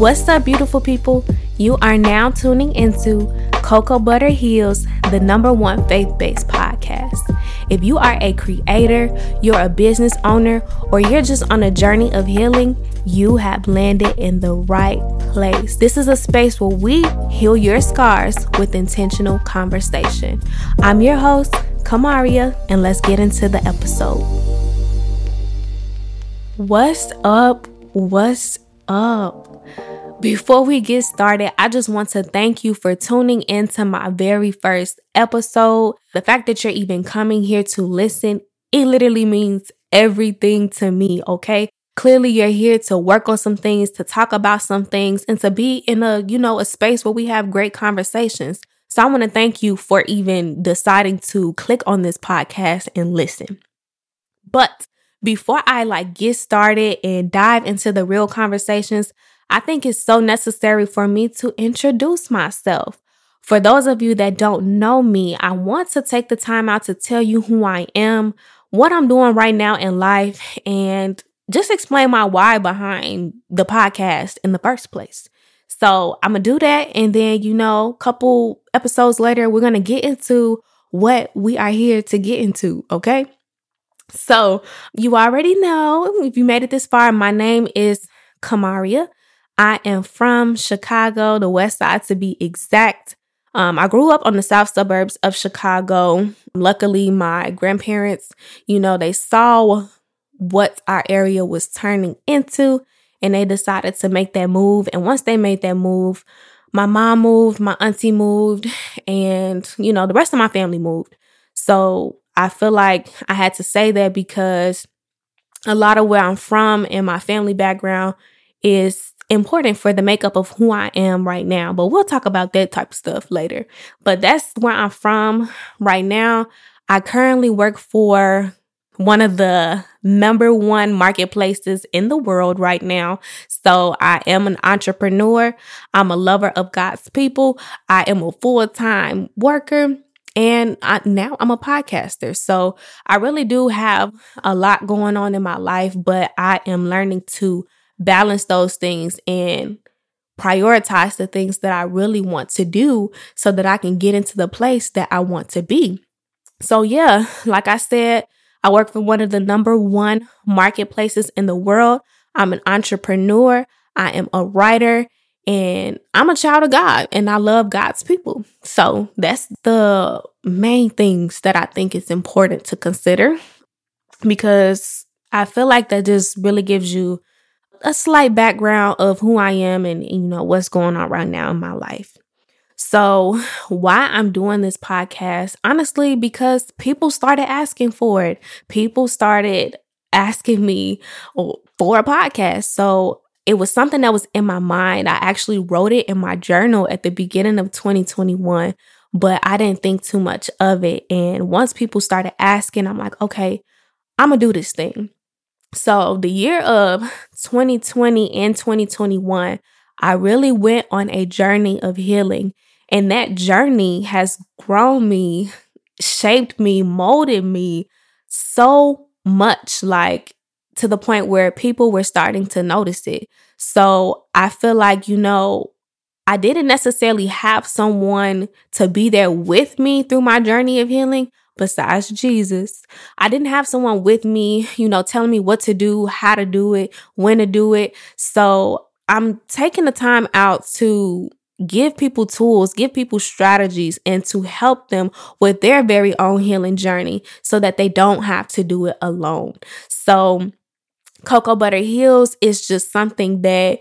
What's up, beautiful people? You are now tuning into Cocoa Butter Heals, the number one faith based podcast. If you are a creator, you're a business owner, or you're just on a journey of healing, you have landed in the right place. This is a space where we heal your scars with intentional conversation. I'm your host, Kamariah, and let's get into the episode. What's up? What's up? Before we get started, I just want to thank you for tuning into my very first episode. The fact that you're even coming here to listen, it literally means everything to me, okay? Clearly you're here to work on some things, to talk about some things, and to be in a, you know, a space where we have great conversations. So I want to thank you for even deciding to click on this podcast and listen. But before I like get started and dive into the real conversations, I think it's so necessary for me to introduce myself. For those of you that don't know me, I want to take the time out to tell you who I am, what I'm doing right now in life, and just explain my why behind the podcast in the first place. So I'm gonna do that, and then you know, a couple episodes later, we're gonna get into what we are here to get into. Okay. So you already know if you made it this far, my name is Kamariah. I am from Chicago, the West Side to be exact. Um, I grew up on the south suburbs of Chicago. Luckily, my grandparents, you know, they saw what our area was turning into and they decided to make that move. And once they made that move, my mom moved, my auntie moved, and, you know, the rest of my family moved. So I feel like I had to say that because a lot of where I'm from and my family background is important for the makeup of who I am right now. But we'll talk about that type of stuff later. But that's where I'm from right now. I currently work for one of the number one marketplaces in the world right now. So I am an entrepreneur. I'm a lover of God's people. I am a full time worker. And I, now I'm a podcaster. So I really do have a lot going on in my life, but I am learning to balance those things and prioritize the things that I really want to do so that I can get into the place that I want to be. So, yeah, like I said, I work for one of the number one marketplaces in the world. I'm an entrepreneur. I am a writer and I'm a child of God and I love God's people. So that's the main things that I think is important to consider because I feel like that just really gives you a slight background of who I am and you know what's going on right now in my life. So, why I'm doing this podcast, honestly, because people started asking for it. People started asking me oh, for a podcast. So, it was something that was in my mind. I actually wrote it in my journal at the beginning of 2021, but I didn't think too much of it. And once people started asking, I'm like, okay, I'm gonna do this thing. So, the year of 2020 and 2021, I really went on a journey of healing. And that journey has grown me, shaped me, molded me so much, like to the point where people were starting to notice it. So, I feel like, you know, I didn't necessarily have someone to be there with me through my journey of healing, besides Jesus. I didn't have someone with me, you know, telling me what to do, how to do it, when to do it. So I'm taking the time out to give people tools, give people strategies, and to help them with their very own healing journey so that they don't have to do it alone. So, Cocoa Butter Heals is just something that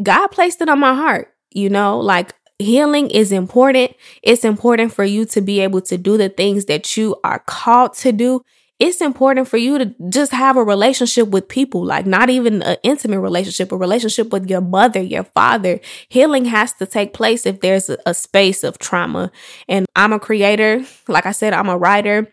God placed it on my heart. You know, like healing is important. It's important for you to be able to do the things that you are called to do. It's important for you to just have a relationship with people, like not even an intimate relationship, a relationship with your mother, your father. Healing has to take place if there's a, space of trauma. And I'm a creator. Like I said, I'm a writer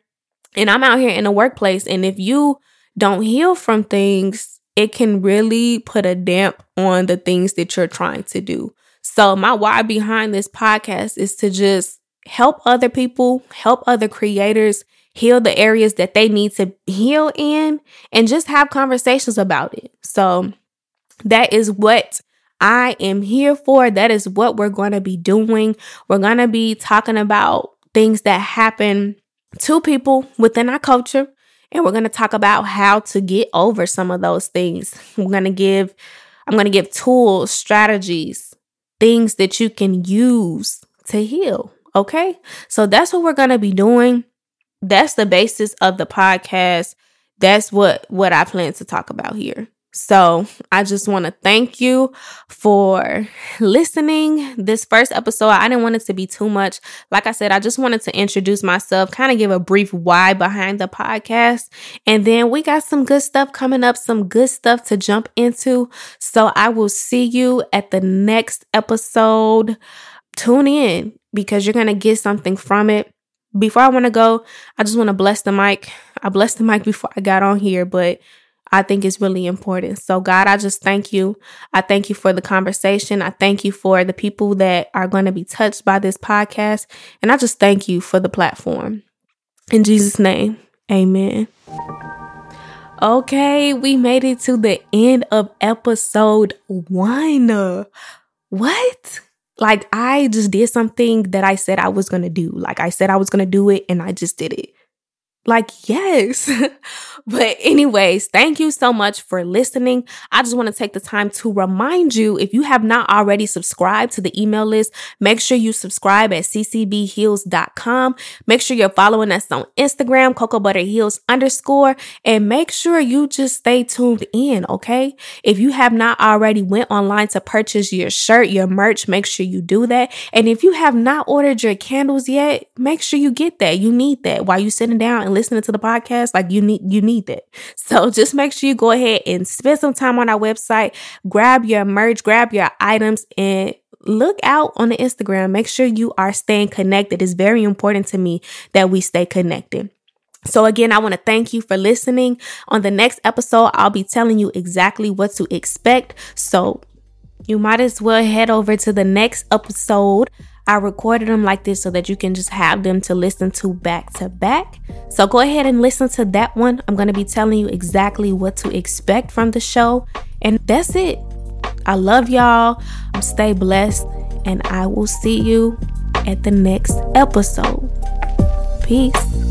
and I'm out here in the workplace. And if you don't heal from things, it can really put a damp on the things that you're trying to do. So, my why behind this podcast is to just help other people, help other creators heal the areas that they need to heal in, and just have conversations about it. So, that is what I am here for. That is what we're going to be doing. We're going to be talking about things that happen to people within our culture. And we're going to talk about how to get over some of those things. We're going to give, I'm going to give tools, strategies, things that you can use to heal. Okay. So that's what we're going to be doing. That's the basis of the podcast. That's what, what I plan to talk about here. So I just want to thank you for listening. This first episode, I didn't want it to be too much. Like I said, I just wanted to introduce myself, kind of give a brief why behind the podcast. And then we got some good stuff coming up, some good stuff to jump into. So I will see you at the next episode. Tune in because you're going to get something from it. Before I want to go, I just want to bless the mic. I blessed the mic before I got on here, but I think is really important. So, God, I just thank you. I thank you for the conversation. I thank you for the people that are going to be touched by this podcast. And I just thank you for the platform. In Jesus' name, amen. Okay, we made it to the end of episode one. What? Like, I just did something that I said I was going to do. Like, I said I was going to do it, and I just did it. Like, yes. but, anyways, thank you so much for listening. I just want to take the time to remind you if you have not already subscribed to the email list, make sure you subscribe at ccbheals.com. Make sure you're following us on Instagram, Cocoa Butter Heals underscore, and make sure you just stay tuned in, okay? If you have not already went online to purchase your shirt, your merch, make sure you do that. And if you have not ordered your candles yet, make sure you get that. You need that while you're sitting down and listening to the podcast, like you need you need that. So just make sure you go ahead and spend some time on our website, grab your merch, grab your items, and look out on the Instagram. Make sure you are staying connected. It's very important to me that we stay connected. So again, I want to thank you for listening. On the next episode, I'll be telling you exactly what to expect. So you might as well head over to the next episode. I recorded them like this so that you can just have them to listen to back to back. So go ahead and listen to that one. I'm going to be telling you exactly what to expect from the show. And that's it. I love y'all. Stay blessed. And I will see you at the next episode. Peace.